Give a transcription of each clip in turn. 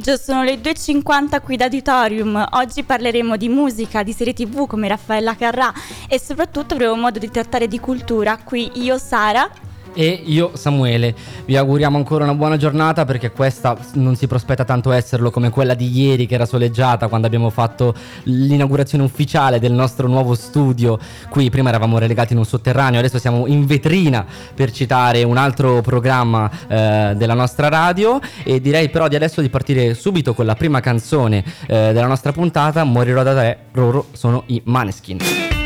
Pomeriggio, sono le 2.50 qui da Auditorium. Oggi parleremo di musica, di serie tv come Raffaella Carrà e soprattutto avremo modo di trattare di cultura. Qui io, Sara e io Samuele. Vi auguriamo ancora una buona giornata perché questa non si prospetta tanto esserlo come quella di ieri che era soleggiata quando abbiamo fatto l'inaugurazione ufficiale del nostro nuovo studio. Qui prima eravamo relegati in un sotterraneo, adesso siamo in vetrina per citare un altro programma eh, della nostra radio e direi però di adesso di partire subito con la prima canzone eh, della nostra puntata, Morirò da te, loro sono i Maneskin.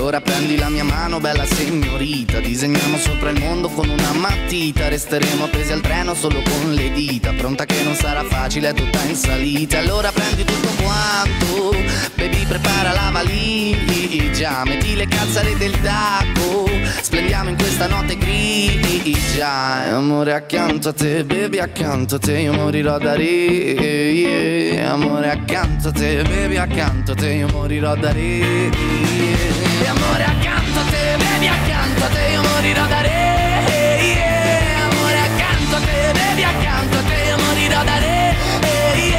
Allora prendi la mia mano, bella signorita. Disegniamo sopra il mondo con una matita. Resteremo appesi al treno solo con le dita. Pronta che non sarà facile, è tutta in salita. Allora prendi tutto quanto Baby prepara la valigia. Metti le calzare del tacco Splendiamo in questa notte grigia. Amore accanto a te, baby accanto a te Io morirò da re yeah. Amore accanto a te, baby accanto a te Io morirò da re. E amore accanto a te, bevi accanto a te, io morirò da re yeah. Amore accanto a te, bevi accanto a te, io morirò da re yeah.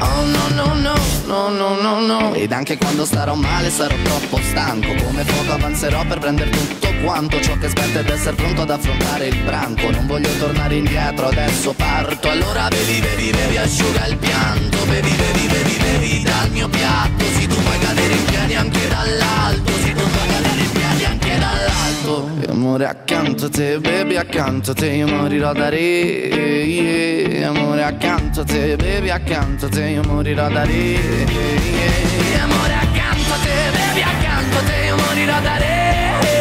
Oh no no no no no no no Ed anche quando starò male sarò troppo stanco Come fuoco avanzerò per prendere tutto quanto Ciò che aspetta ed essere pronto ad affrontare il branco. Non voglio tornare indietro, adesso parto. Allora bevi, bevi, bevi, asciuga il pianto. Bevi, bevi, bevi, bevi dal mio piatto. Si tu puoi cadere in piedi anche dall'alto. Si tu puoi cadere in piedi anche dall'alto. E amore accanto a te, bevi accanto a te Io morirò da re. Yeah. Amore accanto a te, bevi accanto a te Io morirò da re. Yeah. Amore accanto a te, bevi accanto a te Io morirò da re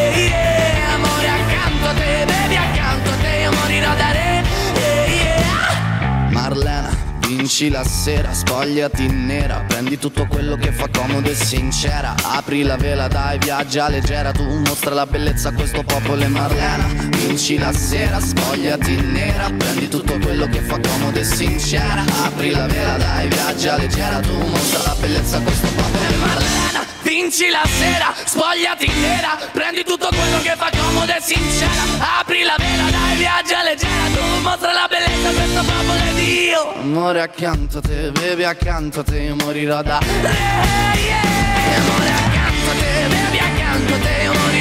vinci la sera, spogliati nera, prendi tutto quello che fa comodo e sincera. Apri la vela, dai, viaggia leggera, tu mostra la bellezza a questo popolo e Marlena. Vinci la sera, spogliati nera, prendi tutto quello che fa comodo e sincera. Apri la vela, dai, viaggia leggera, tu mostra la bellezza a questo popolo e Marlena. Vinci la sera, spogliati nera. Prendi tutto quello che fa comodo e sincera. Apri la vela, dai viaggia leggera. Tu mostra la bellezza, questo popolo è Dio. Amore accanto a te, bevi accanto a te morirò da. Re, yeah. Amore accanto a te, bevi accanto a te morirò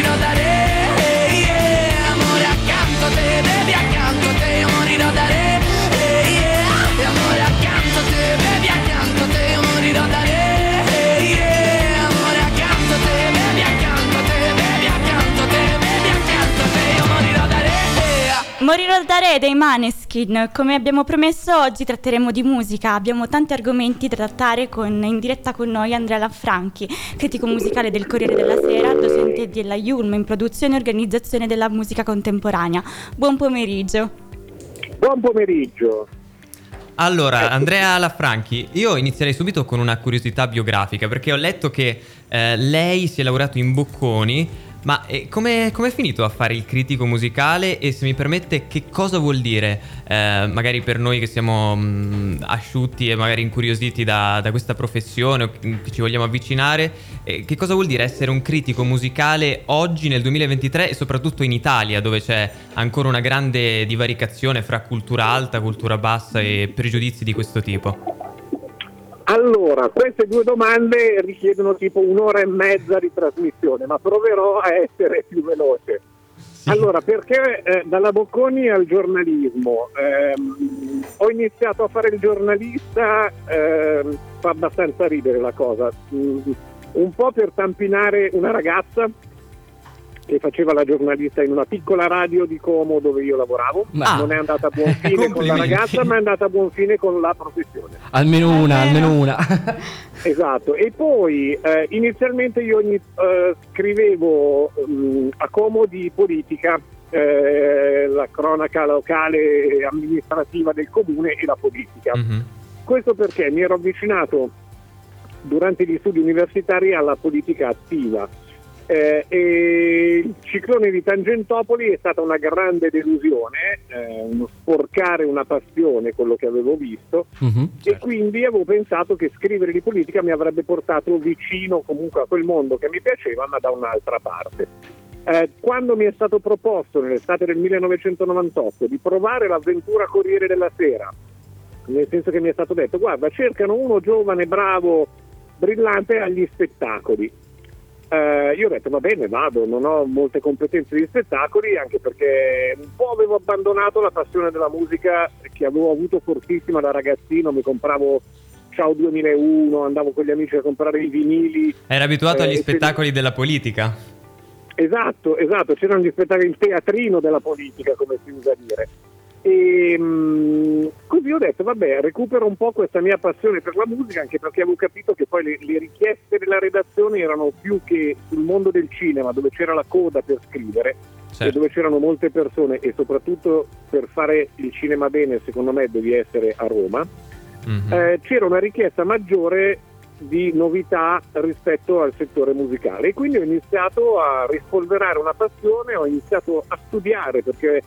Morirò da re dei Maneskin. Come abbiamo promesso, oggi tratteremo di musica. Abbiamo tanti argomenti da trattare con, in diretta con noi Andrea Lanfranchi, critico musicale del Corriere della Sera, docente della IULM in produzione e organizzazione della musica contemporanea. Buon pomeriggio. Buon pomeriggio. Allora, Andrea Lafranchi, io inizierei subito con una curiosità biografica perché ho letto che eh, lei si è laureato in Bocconi ma eh, come è finito a fare il critico musicale e se mi permette che cosa vuol dire, eh, magari per noi che siamo mh, mm, asciutti e magari incuriositi da, da questa professione o che ci vogliamo avvicinare, eh, che cosa vuol dire essere un critico musicale oggi nel 2023 e soprattutto in Italia dove c'è ancora una grande divaricazione fra cultura alta, cultura bassa e pregiudizi di questo tipo? Allora, queste due domande richiedono tipo un'ora e mezza di trasmissione, ma proverò a essere più veloce. Sì. Allora, perché eh, dalla Bocconi al giornalismo? Ehm, ho iniziato a fare il giornalista, ehm, fa abbastanza ridere la cosa, mm, un po' per tampinare una ragazza che faceva la giornalista in una piccola radio di Como dove io lavoravo. Ma- non è andata a buon fine con la ragazza, ma è andata a buon fine con la professione. Almeno una, almeno una. Esatto, e poi eh, inizialmente io ogni- eh, scrivevo mm, a Como di politica, eh, la cronaca locale e amministrativa del comune e la politica. Mhm. Questo perché mi ero avvicinato durante gli studi universitari alla politica attiva. Eh, e il ciclone di Tangentopoli è stata una grande delusione, eh, uno sporcare una passione, quello che avevo visto, Mhm. e quindi avevo pensato che scrivere di politica mi avrebbe portato vicino comunque a quel mondo che mi piaceva, ma da un'altra parte. Eh, quando mi è stato proposto nell'estate del 1998 di provare l'avventura Corriere della Sera, nel senso che mi è stato detto guarda cercano uno giovane, bravo, brillante agli spettacoli. Eh, io ho detto va bene, vado, non ho molte competenze di spettacoli, anche perché un po' avevo abbandonato la passione della musica che avevo avuto fortissima da ragazzino, mi compravo Ciao 2001, andavo con gli amici a comprare i vinili. Era abituato Eh, agli spettacoli della politica. Esatto, esatto, c'erano gli spettacoli, il teatrino della politica, come si usa dire. E mm, così ho detto, vabbè, recupero un po' questa mia passione per la musica, anche perché avevo capito che poi le, le richieste della redazione erano più che sul mondo del cinema, dove c'era la coda per scrivere, e Certo. dove c'erano molte persone, e soprattutto per fare il cinema bene, secondo me, devi essere a Roma. Mhm. Eh, c'era una richiesta maggiore di novità rispetto al settore musicale e quindi ho iniziato a rispolverare una passione, ho iniziato a studiare perché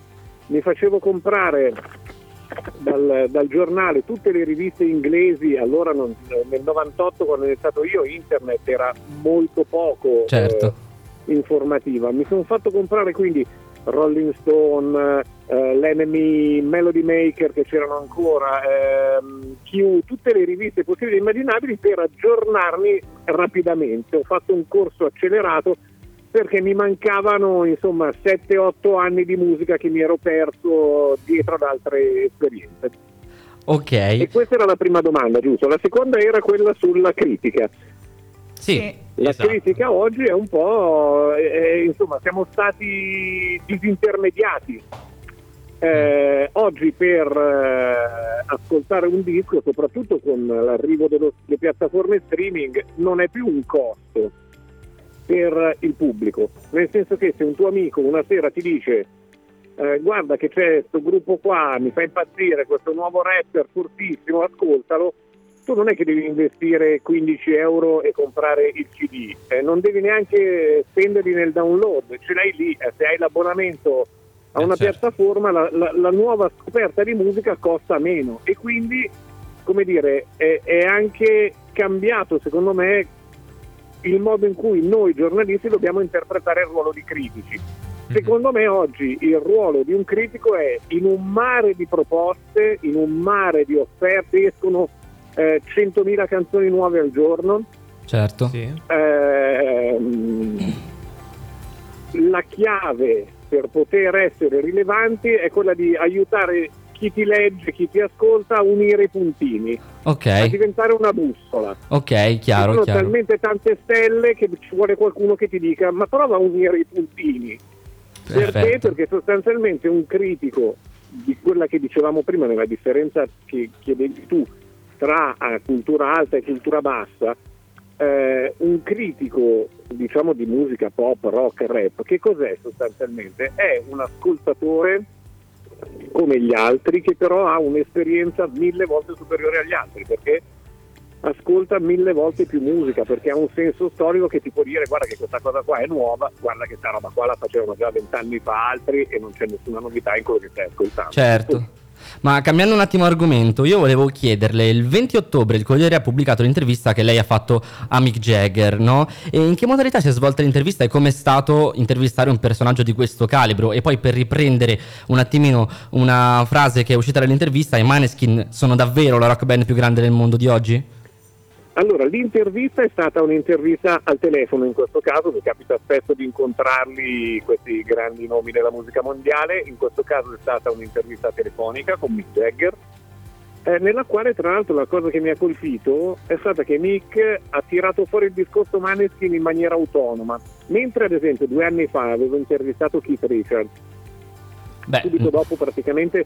mi facevo comprare dal, dal giornale tutte le riviste inglesi, allora non- nel 98 quando ho iniziato io internet era molto poco Certo. eh, informativa, mi sono fatto comprare quindi Rolling Stone, eh, l'Enemy, Melody Maker che c'erano ancora, ehm, Q, tutte le riviste possibili e immaginabili per aggiornarmi rapidamente. Ho fatto un corso accelerato perché mi mancavano insomma 7-8 anni di musica che mi ero perso dietro ad altre esperienze. Ok. E questa era la prima domanda, giusto? La seconda era quella sulla critica. Sì. La Esatto. critica oggi è un po', eh, insomma, siamo stati disintermediati. Eh, oggi per eh, ascoltare un disco, soprattutto con l'arrivo dello- delle piattaforme streaming, non è più un costo per il pubblico. Nel senso che se un tuo amico una sera ti dice eh, guarda che c'è questo gruppo qua, mi fa impazzire, questo nuovo rapper fortissimo, ascoltalo, tu non è che devi investire 15 euro e comprare il CD, eh, non devi neanche spenderli nel download, ce l'hai lì, eh, se hai l'abbonamento a Eh, una certo. piattaforma la, la- la nuova scoperta di musica costa meno e quindi, come dire, è, è anche cambiato secondo me il modo in cui noi giornalisti dobbiamo interpretare il ruolo di critici. Mhm. Secondo me oggi il ruolo di un critico è in un mare di proposte, in un mare di offerte, escono eh, 100.000 canzoni nuove al giorno. Certo. Sì. Ehm, la chiave per poter essere rilevanti è quella di aiutare chi ti legge, chi ti ascolta a unire i puntini, a Ok. diventare una bussola. Ok, Ci chiaro, sono chiaro. talmente tante stelle che ci vuole qualcuno che ti dica ma prova a unire i puntini. Perché? Perfetto. Perché sostanzialmente un critico di quella che dicevamo prima, nella differenza che chiedevi tu tra eh, cultura alta e cultura bassa, eh, un critico diciamo di musica pop, rock, rap, che cos'è sostanzialmente? È un ascoltatore come gli altri che però ha un'esperienza mille volte superiore agli altri perché ascolta mille volte più musica perché ha un senso storico che ti può dire guarda che questa cosa qua è nuova, guarda che questa roba qua la facevano già vent'anni fa altri e non c'è nessuna novità in quello che stai ascoltando. Certo. Ma cambiando un attimo argomento, io volevo chiederle, il 20 ottobre il Corriere ha pubblicato l'intervista che lei ha fatto a Mick Jagger, no? E in che modalità si è svolta l'intervista e com'è stato intervistare un personaggio di questo calibro? E poi per riprendere un attimino una frase che è uscita dall'intervista, i Maneskin sono davvero la rock band più grande del mondo di oggi? Allora, l'intervista è stata un'intervista al telefono in questo caso, mi capita spesso di incontrarli questi grandi nomi della musica mondiale, in questo caso è stata un'intervista telefonica con Mick Jagger, eh, nella quale tra l'altro la cosa che mi ha colpito è stata che Mick ha tirato fuori il discorso Maneskin in maniera autonoma, Mentre ad esempio due anni fa avevo intervistato Keith Richards, Beh, subito dopo praticamente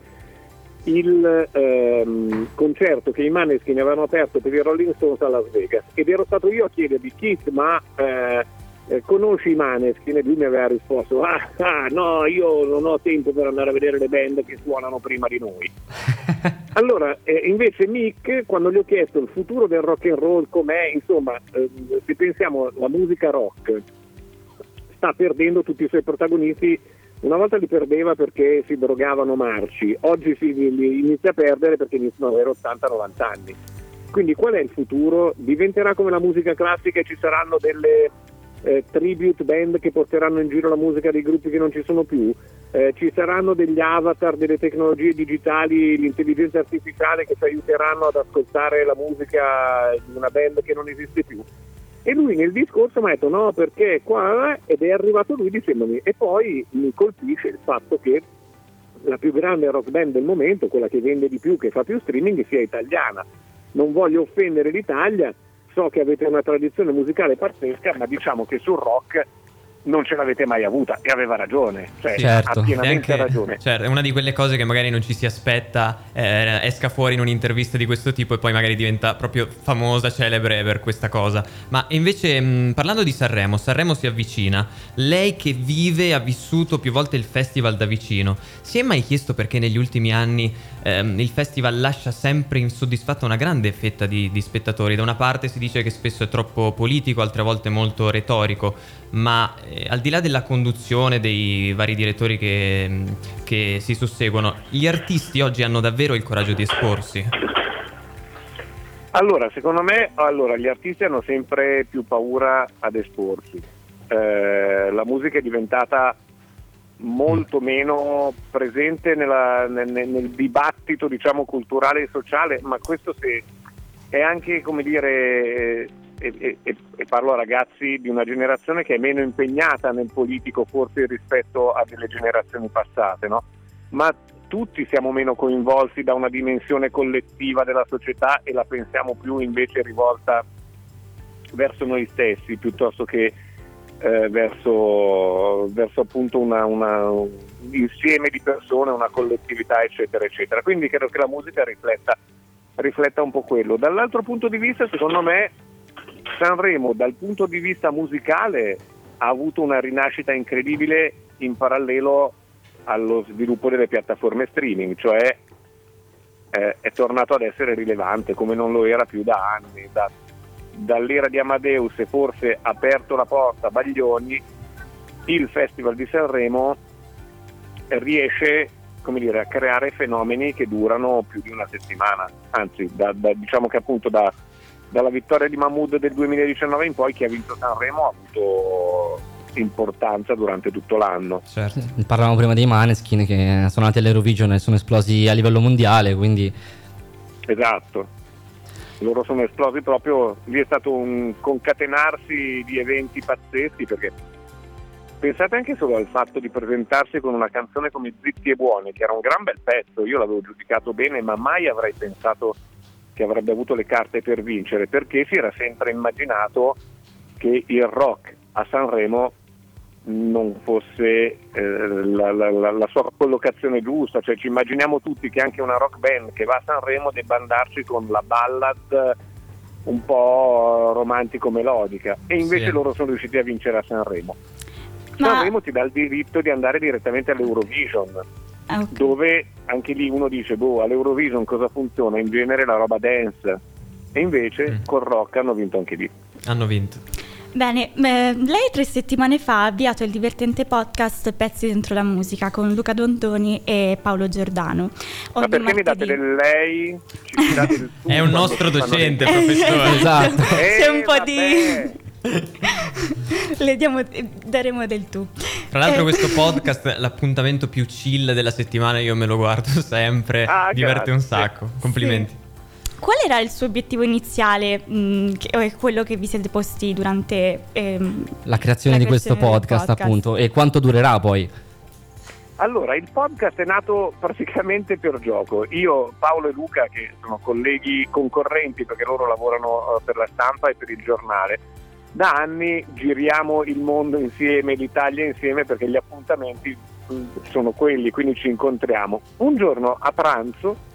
il ehm, concerto che i Maneskin avevano aperto per i Rolling Stones a Las Vegas. Ed ero stato io a chiedergli Keith ma eh, eh, conosci i Maneskin e lui mi aveva risposto ah, ah, no io non ho tempo per andare a vedere le band che suonano prima di noi. Allora eh, invece Mick quando gli ho chiesto il futuro del rock and roll com'è insomma eh, se pensiamo alla musica rock sta perdendo tutti i suoi protagonisti una volta li perdeva perché si drogavano marci, oggi si li inizia a perdere perché iniziano ad avere 80-90 anni. Quindi qual è il futuro? Diventerà come la musica classica e ci saranno delle eh, tribute band che porteranno in giro la musica dei gruppi che non ci sono più? Eh, ci saranno degli avatar, delle tecnologie digitali, l'intelligenza artificiale che ci aiuteranno ad ascoltare la musica di una band che non esiste più? E lui nel discorso mi ha detto no perché qua ed è arrivato lui dicendomi e poi mi colpisce il fatto che la più grande rock band del momento, quella che vende di più, che fa più streaming, sia italiana. Non voglio offendere l'Italia, so che avete una tradizione musicale pazzesca, ma diciamo che sul rock non ce l'avete mai avuta e aveva ragione, cioè Certo. ha pienamente anche- ragione. Certo, è una di quelle cose che magari non ci si aspetta eh, esca fuori in un'intervista di questo tipo e poi magari diventa proprio famosa, celebre per questa cosa. Ma invece, mh, parlando di Sanremo, Sanremo si avvicina. Lei che vive e ha vissuto più volte il festival da vicino, si è mai chiesto perché negli ultimi anni ehm, il festival lascia sempre insoddisfatta una grande fetta di, di spettatori? Da una parte si dice che spesso è troppo politico, altre volte molto retorico, ma eh, al di là della conduzione dei vari direttori che, mh, che si susseguono, gli artisti oggi hanno davvero il coraggio di esporsi? Allora, secondo me allora, gli artisti hanno sempre più paura ad esporsi. Eh, la musica è diventata molto meno presente nella- nel, nel- nel dibattito diciamo, culturale e sociale, ma questo se- è anche come dire, e, e- e- parlo a ragazzi di una generazione che è meno impegnata nel politico forse rispetto a delle generazioni passate, no? ma tutti siamo meno coinvolti da una dimensione collettiva della società e la pensiamo più invece rivolta verso noi stessi piuttosto che eh, verso, verso appunto una- una- un insieme di persone, una collettività eccetera eccetera. Quindi credo che la musica rifletta, rifletta un po' quello. Dall'altro punto di vista secondo me Sanremo dal punto di vista musicale ha avuto una rinascita incredibile in parallelo allo sviluppo delle piattaforme streaming, cioè eh, è tornato ad essere rilevante come non lo era più da anni, da- dall'era di Amadeus e forse aperto la porta a Baglioni, il Festival di Sanremo riesce dire, a creare fenomeni che durano più di una settimana, anzi da- da- diciamo che appunto da- dalla vittoria di Mahmood del 2019 in poi chi ha vinto Sanremo ha avuto importanza durante tutto l'anno. Certo. Parlavamo prima dei Maneskin che sono andati all'Eurovision e sono esplosi a livello mondiale, quindi Esatto. Loro sono esplosi proprio, lì è stato un concatenarsi di eventi pazzeschi perché pensate anche solo al fatto di presentarsi con una canzone come Zitti e Buoni, che era un gran bel pezzo, io l'avevo giudicato bene, ma mai avrei pensato che avrebbe avuto le carte per vincere, perché si era sempre immaginato che il rock a Sanremo non fosse eh, la, la- la- la sua collocazione giusta, cioè ci immaginiamo tutti che anche una rock band che va a Sanremo debba andarci con la ballad un po' romantico-melodica e invece Sì. loro sono riusciti a vincere a Sanremo. Ma- Sanremo ti dà il diritto di andare direttamente all'Eurovision, Ah, ok. dove anche lì uno dice, boh, all'Eurovision cosa funziona? In genere la roba dance. E invece Mm. col rock hanno vinto anche lì. Hanno vinto. Bene, eh, lei tre settimane fa ha avviato il divertente podcast Pezzi dentro la musica con Luca Dontoni e Paolo Giordano. Ma perché mi date martedì. del lei? Del È un nostro docente, professore. Esatto. Eh, C'è un po' vabbè. di... Le diamo, daremo del tu. Tra l'altro Eh, questo podcast, l'appuntamento più chill della settimana, io me lo guardo sempre, Ah, diverte un grazie. sacco. Complimenti. Qual era il suo obiettivo iniziale, mh, che- o è quello che vi siete posti durante ehm, la creazione la di questo creazione podcast, podcast? appunto e quanto durerà poi. Allora, il podcast è nato praticamente per gioco. Io, Paolo e Luca, che sono colleghi concorrenti perché loro lavorano eh, per la stampa e per il giornale, da anni giriamo il mondo insieme, l'Italia insieme perché gli appuntamenti mm, sono quelli, quindi ci incontriamo. Un giorno a pranzo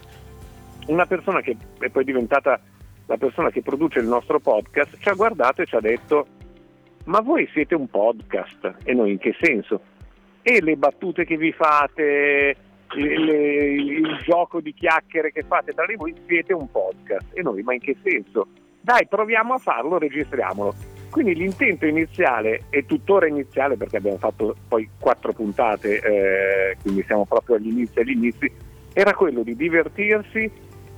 una persona che è poi diventata la persona che produce il nostro podcast ci ha guardato e ci ha detto ma voi siete un podcast e noi in che senso? E le battute che vi fate, le, le, il gioco di chiacchiere che fate tra di voi siete un podcast e noi ma in che senso? Dai proviamo a farlo, registriamolo. Quindi l'intento iniziale è tuttora iniziale perché abbiamo fatto poi quattro puntate, eh, quindi siamo proprio agli inizi agli inizi, era quello di divertirsi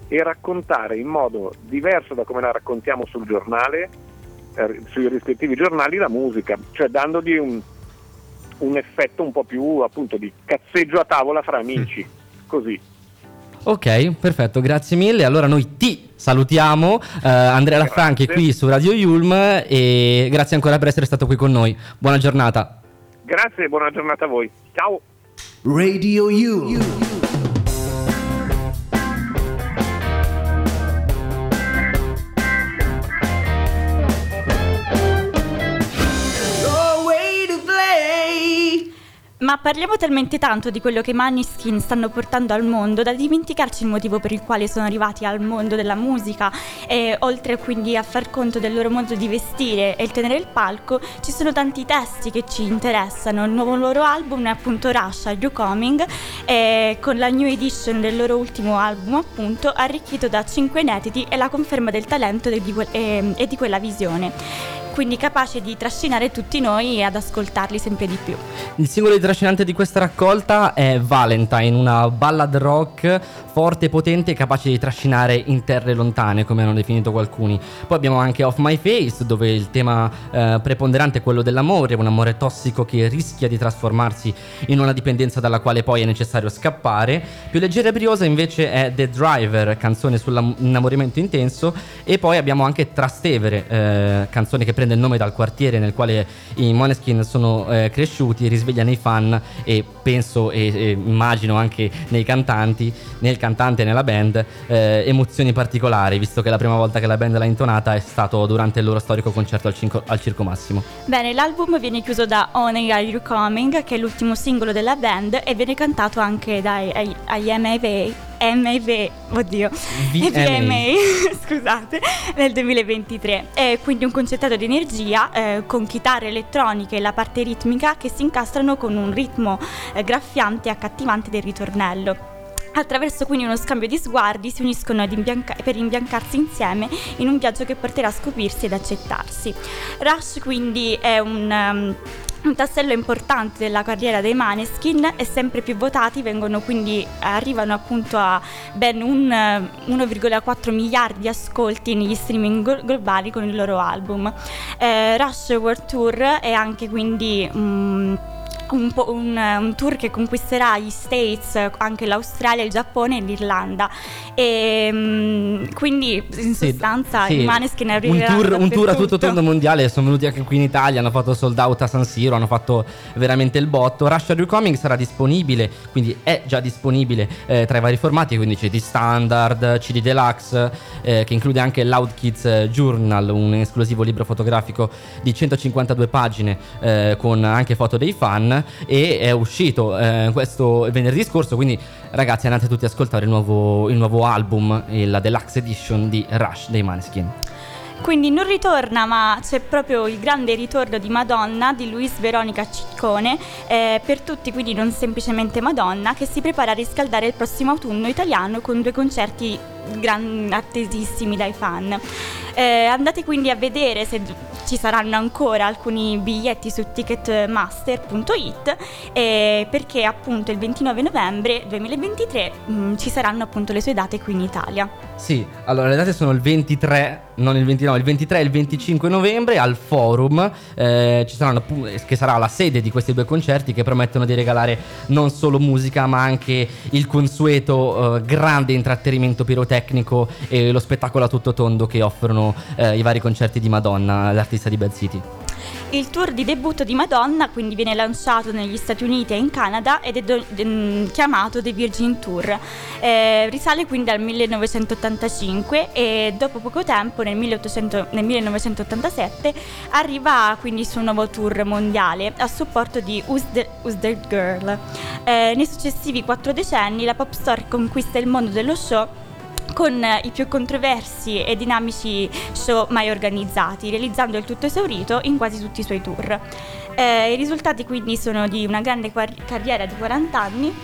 e raccontare in modo diverso da come la raccontiamo sul giornale, eh, sui rispettivi giornali, la musica, cioè dandogli un, un, effetto un po' più appunto di cazzeggio a tavola fra amici, così. Ok, perfetto, grazie mille. Allora noi ti salutiamo, eh, Andrea Lafranchi qui su Radio Yulm e grazie ancora per essere stato qui con noi. Buona giornata. Grazie e buona giornata a voi. Ciao. Radio Yulm. Ma parliamo talmente tanto di quello che Maniskin stanno portando al mondo da dimenticarci il motivo per il quale sono arrivati al mondo della musica e oltre quindi a far conto del loro modo di vestire e il tenere il palco ci sono tanti testi che ci interessano. Il nuovo loro album è appunto Russia, You Coming e con la new edition del loro ultimo album appunto arricchito da 5 inediti e la conferma del talento e di quella visione quindi capace di trascinare tutti noi ad ascoltarli sempre di più. Il singolo trascinante di questa raccolta è Valentine, una ballad rock forte e potente capace di trascinare in terre lontane, come hanno definito alcuni. Poi abbiamo anche Off My Face, dove il tema eh, preponderante è quello dell'amore, un amore tossico che rischia di trasformarsi in una dipendenza dalla quale poi è necessario scappare. Più leggera e briosa invece è The Driver, canzone sull'innamoramento intenso, e poi abbiamo anche Trastevere, eh, canzone che prende il nome dal quartiere nel quale i Moneskin sono eh, cresciuti, risveglia nei fan e penso e, e, immagino anche nei cantanti, nel cantante e nella band, eh, emozioni particolari, visto che la prima volta che la band l'ha intonata è stato durante il loro storico concerto al, Cinco, al Circo Massimo. Bene, l'album viene chiuso da Only Are You Coming, che è l'ultimo singolo della band, e viene cantato anche dai IMAV MV, oddio, VMA, scusate, nel 2023. È quindi un concentrato di energia eh, con chitarre elettroniche e la parte ritmica che si incastrano con un ritmo eh, graffiante e accattivante del ritornello. Attraverso quindi uno scambio di sguardi si uniscono imbianca- per imbiancarsi insieme in un viaggio che porterà a scoprirsi ed accettarsi. Rush quindi è un... Um, un tassello importante della carriera dei Maneskin e sempre più votati vengono quindi arrivano appunto a ben un 1,4 miliardi di ascolti negli streaming globali con il loro album. Eh, Rush World Tour è anche quindi um, un, un, un, tour che conquisterà gli States, anche l'Australia, il Giappone e l'Irlanda. E um, quindi in sostanza sì, i Maneskin arriveranno un tour, un tour a tutto tondo mondiale, sono venuti anche qui in Italia, hanno fatto sold out a San Siro, hanno fatto veramente il botto. Russia Recoming sarà disponibile, quindi è già disponibile eh, tra i vari formati, quindi c'è di standard, CD deluxe, eh, che include anche Loud Kids Journal, un esclusivo libro fotografico di 152 pagine eh, con anche foto dei fan e è uscito eh, questo venerdì scorso, quindi ragazzi andate tutti ad ascoltare il nuovo, il nuovo album, la deluxe edition di Rush dei Maneskin. Quindi non ritorna, ma c'è proprio il grande ritorno di Madonna di Luis Veronica Ciccone eh, per tutti, quindi non semplicemente Madonna, che si prepara a riscaldare il prossimo autunno italiano con due concerti gran, attesissimi dai fan. Eh, andate quindi a vedere se ci saranno ancora alcuni biglietti su ticketmaster.it eh, perché appunto il 29 novembre 2023 mh, mm, ci saranno appunto le sue date qui in Italia. Sì, allora le date sono il 23, non il 29, il 23 e il 25 novembre al Forum, eh, ci saranno, che sarà la sede di questi due concerti che promettono di regalare non solo musica ma anche il consueto eh, grande intrattenimento pirotecnico e lo spettacolo a tutto tondo che offrono eh, i vari concerti di Madonna, l'artista di Bad City. Il tour di debutto di Madonna quindi viene lanciato negli Stati Uniti e in Canada ed è do- de- chiamato The Virgin Tour. Eh, risale quindi al 1985 e dopo poco tempo, nel, 1800, nel 1987, arriva quindi suo nuovo tour mondiale a supporto di Who's, the, Who's Girl. Eh, nei successivi quattro decenni la pop star conquista il mondo dello show con i più controversi e dinamici show mai organizzati, realizzando il tutto esaurito in quasi tutti i suoi tour. Eh, I risultati quindi sono di una grande car- carriera di 40 anni.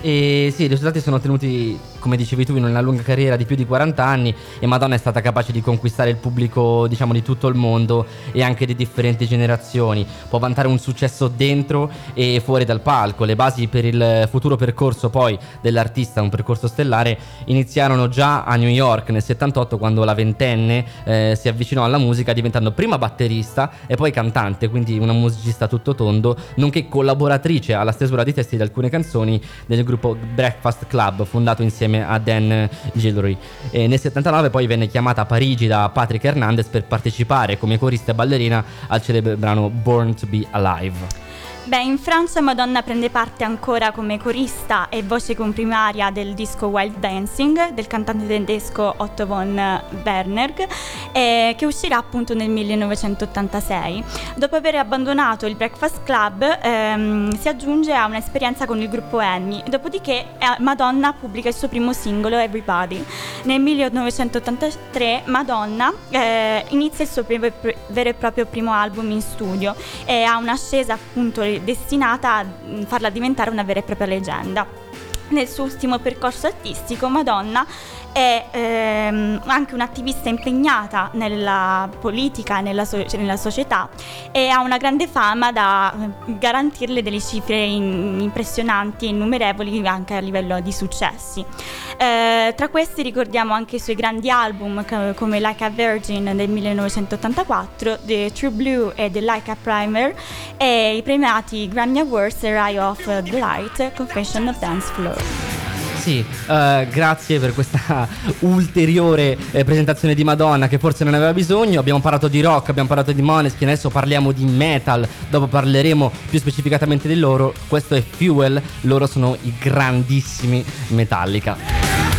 E sì, i risultati sono ottenuti come dicevi tu, in una lunga carriera di più di 40 anni e Madonna è stata capace di conquistare il pubblico, diciamo, di tutto il mondo e anche di differenti generazioni. Può vantare un successo dentro e fuori dal palco. Le basi per il futuro percorso poi dell'artista, un percorso stellare, iniziarono già a New York nel 78 quando la ventenne eh, si avvicinò alla musica diventando prima batterista e poi cantante, quindi una musicista tutto tondo, nonché collaboratrice alla stesura di testi di alcune canzoni del gruppo Breakfast Club, fondato insieme insieme a Dan Gilroy. E nel 79 poi venne chiamata a Parigi da Patrick Hernandez per partecipare come corista e ballerina al celebre brano Born to Be Alive. Beh, in Francia Madonna prende parte ancora come corista e voce comprimaria del disco Wild Dancing del cantante tedesco Otto von Bernerg, eh, che uscirà appunto nel 1986. Dopo aver abbandonato il Breakfast Club, ehm, si aggiunge a un'esperienza con il gruppo Annie, dopodiché eh, Madonna pubblica il suo primo singolo Everybody. Nel 1983 Madonna eh, inizia il suo primo, vero e proprio primo album in studio e ha un'ascesa appunto destinata a farla diventare una vera e propria leggenda. Nel suo ultimo percorso artistico, Madonna è ehm, anche un'attivista impegnata nella politica, nella, so- nella, società e ha una grande fama da eh, garantirle delle cifre in- impressionanti e innumerevoli anche a livello di successi. Eh, tra questi ricordiamo anche i suoi grandi album c- come Like a Virgin del 1984, The True Blue e The Like a Primer e i premiati Grammy Awards e Eye of the Light Confession of Dance Floor sì, uh, grazie per questa ulteriore eh, presentazione di Madonna che forse non aveva bisogno. Abbiamo parlato di rock, abbiamo parlato di Moneskin, adesso parliamo di metal, dopo parleremo più specificatamente di loro. Questo è Fuel, loro sono i grandissimi Metallica.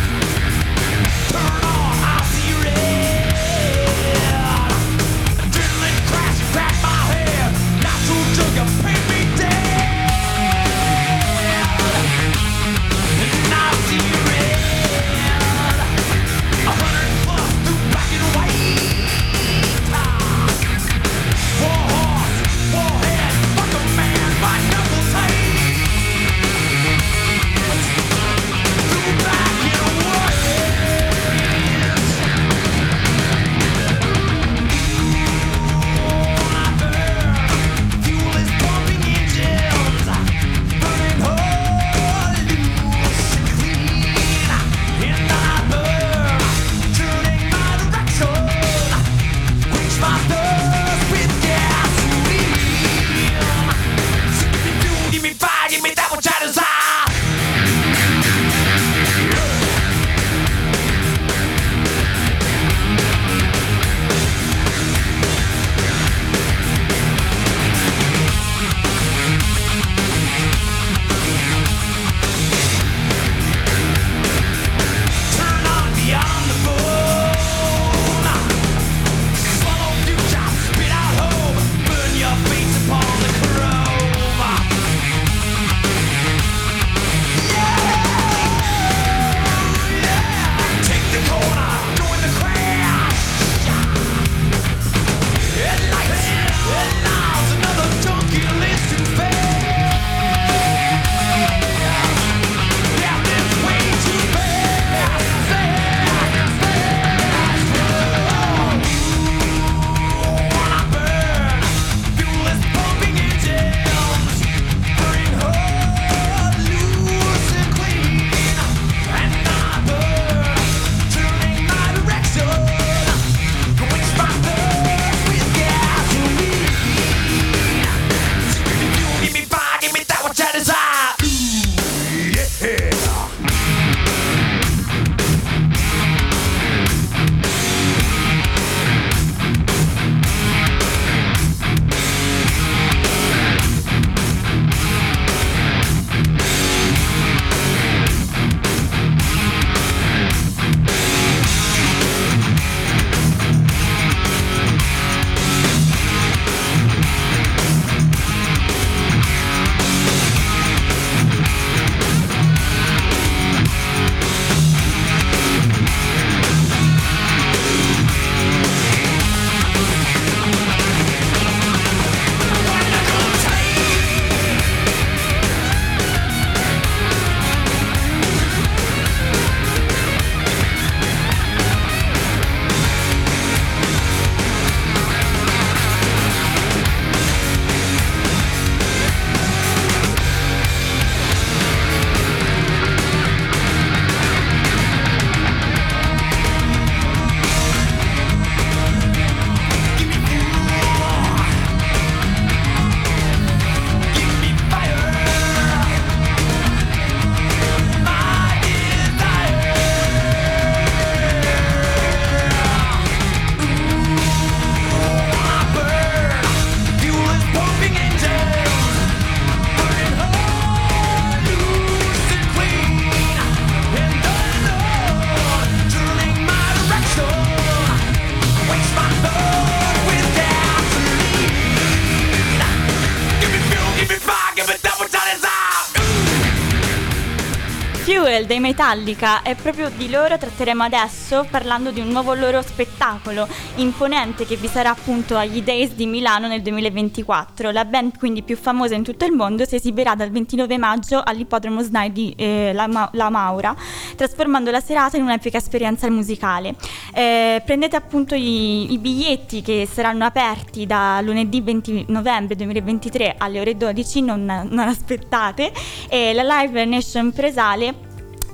Metallica e proprio di loro tratteremo adesso parlando di un nuovo loro spettacolo imponente che vi sarà appunto agli Days di Milano nel 2024. La band quindi più famosa in tutto il mondo si esibirà dal 29 maggio all'ippodromo SNAI di eh, la, Ma- la, Maura, trasformando la serata in un'epica esperienza musicale. Eh, prendete appunto i, i biglietti che saranno aperti da lunedì 20 novembre 2023 alle ore 12, non, non aspettate, e la Live Nation Presale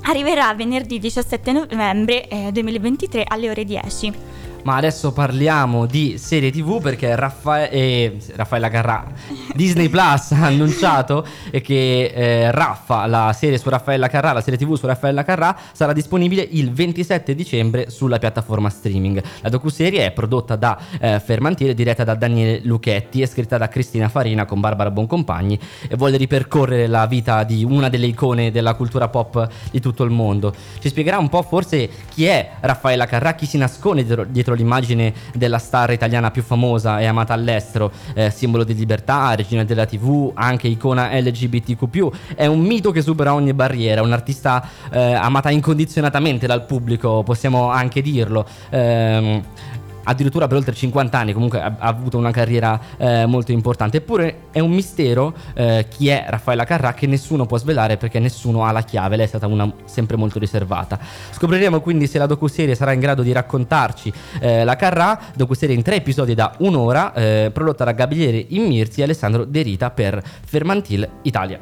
arriverà venerdì 17 novembre eh, 2023 alle ore 10. Ma adesso parliamo di serie TV perché Raffa- eh, Raffaella Carrà Disney Plus ha annunciato che eh, Raffa, la serie su Raffaella Carrà, la serie TV su Raffaella Carrà sarà disponibile il 27 dicembre sulla piattaforma streaming. La docuserie è prodotta da eh, Fermantiere, diretta da Daniele Lucchetti e scritta da Cristina Farina con Barbara Boncompagni e vuole ripercorrere la vita di una delle icone della cultura pop di tutto il mondo. Ci spiegherà un po' forse chi è Raffaella Carrà, chi si nasconde dietro, dietro dietro l'immagine della star italiana più famosa e amata all'estero, eh, simbolo di libertà, regina della TV, anche icona LGBTQ. È un mito che supera ogni barriera, un'artista eh, amata incondizionatamente dal pubblico, possiamo anche dirlo. Eh, addirittura per oltre 50 anni, comunque ha, ha avuto una carriera eh, molto importante. Eppure è un mistero eh, chi è Raffaella Carrà che nessuno può svelare perché nessuno ha la chiave, lei è stata una sempre molto riservata. Scopriremo quindi se la docuserie sarà in grado di raccontarci eh, la Carrà, docuserie in tre episodi da un'ora, eh, prodotta da Gabriele Immirzi e Alessandro De Rita per Fermantil Italia.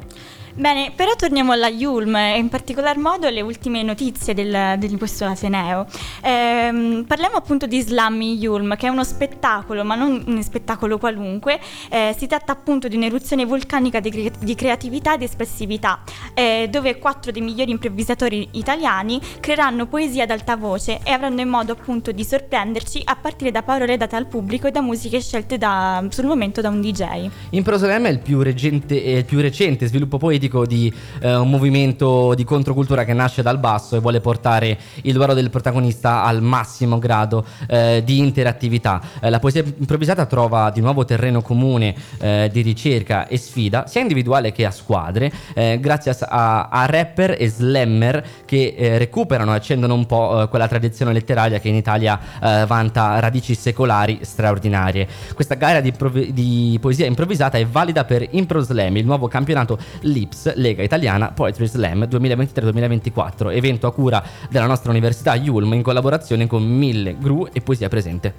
Bene, però torniamo alla Yulm e in particolar modo alle ultime notizie del, di questo Ateneo. Ehm, parliamo appunto di Slammy Yulm, che è uno spettacolo, ma non un spettacolo qualunque. Eh, si tratta appunto di un'eruzione vulcanica di, cre- di creatività ed espressività, eh, dove quattro dei migliori improvvisatori italiani creeranno poesia ad alta voce e avranno in modo appunto di sorprenderci a partire da parole date al pubblico e da musiche scelte da, sul momento da un DJ. In Prosalem è regente, il più recente sviluppo poetico politico di eh, un movimento di controcultura che nasce dal basso e vuole portare il ruolo del protagonista al massimo grado eh, di interattività. Eh, la poesia improvvisata trova di nuovo terreno comune eh, di ricerca e sfida, sia individuale che a squadre, eh, grazie a, a, rapper e slammer che recuperano e accendono un po' quella tradizione letteraria che in Italia vanta radici secolari straordinarie. Questa gara di, di poesia improvvisata è valida per Impro Slam, il nuovo campionato LIP Lips, Lega Italiana Poetry Slam 2023-2024, evento a cura della nostra università Yulm in collaborazione con Mille Gru e Poesia Presente.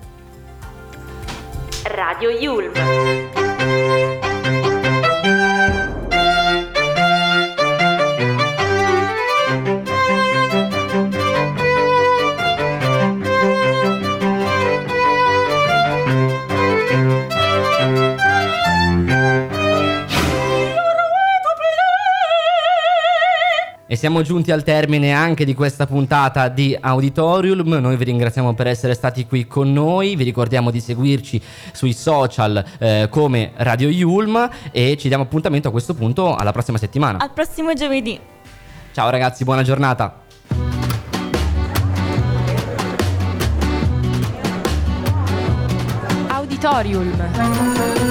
Radio Yulm. Siamo giunti al termine anche di questa puntata di Auditorium. Noi vi ringraziamo per essere stati qui con noi. Vi ricordiamo di seguirci sui social eh, come Radio Yulm e ci diamo appuntamento a questo punto alla prossima settimana. Al prossimo giovedì. Ciao ragazzi, buona giornata. Auditorium.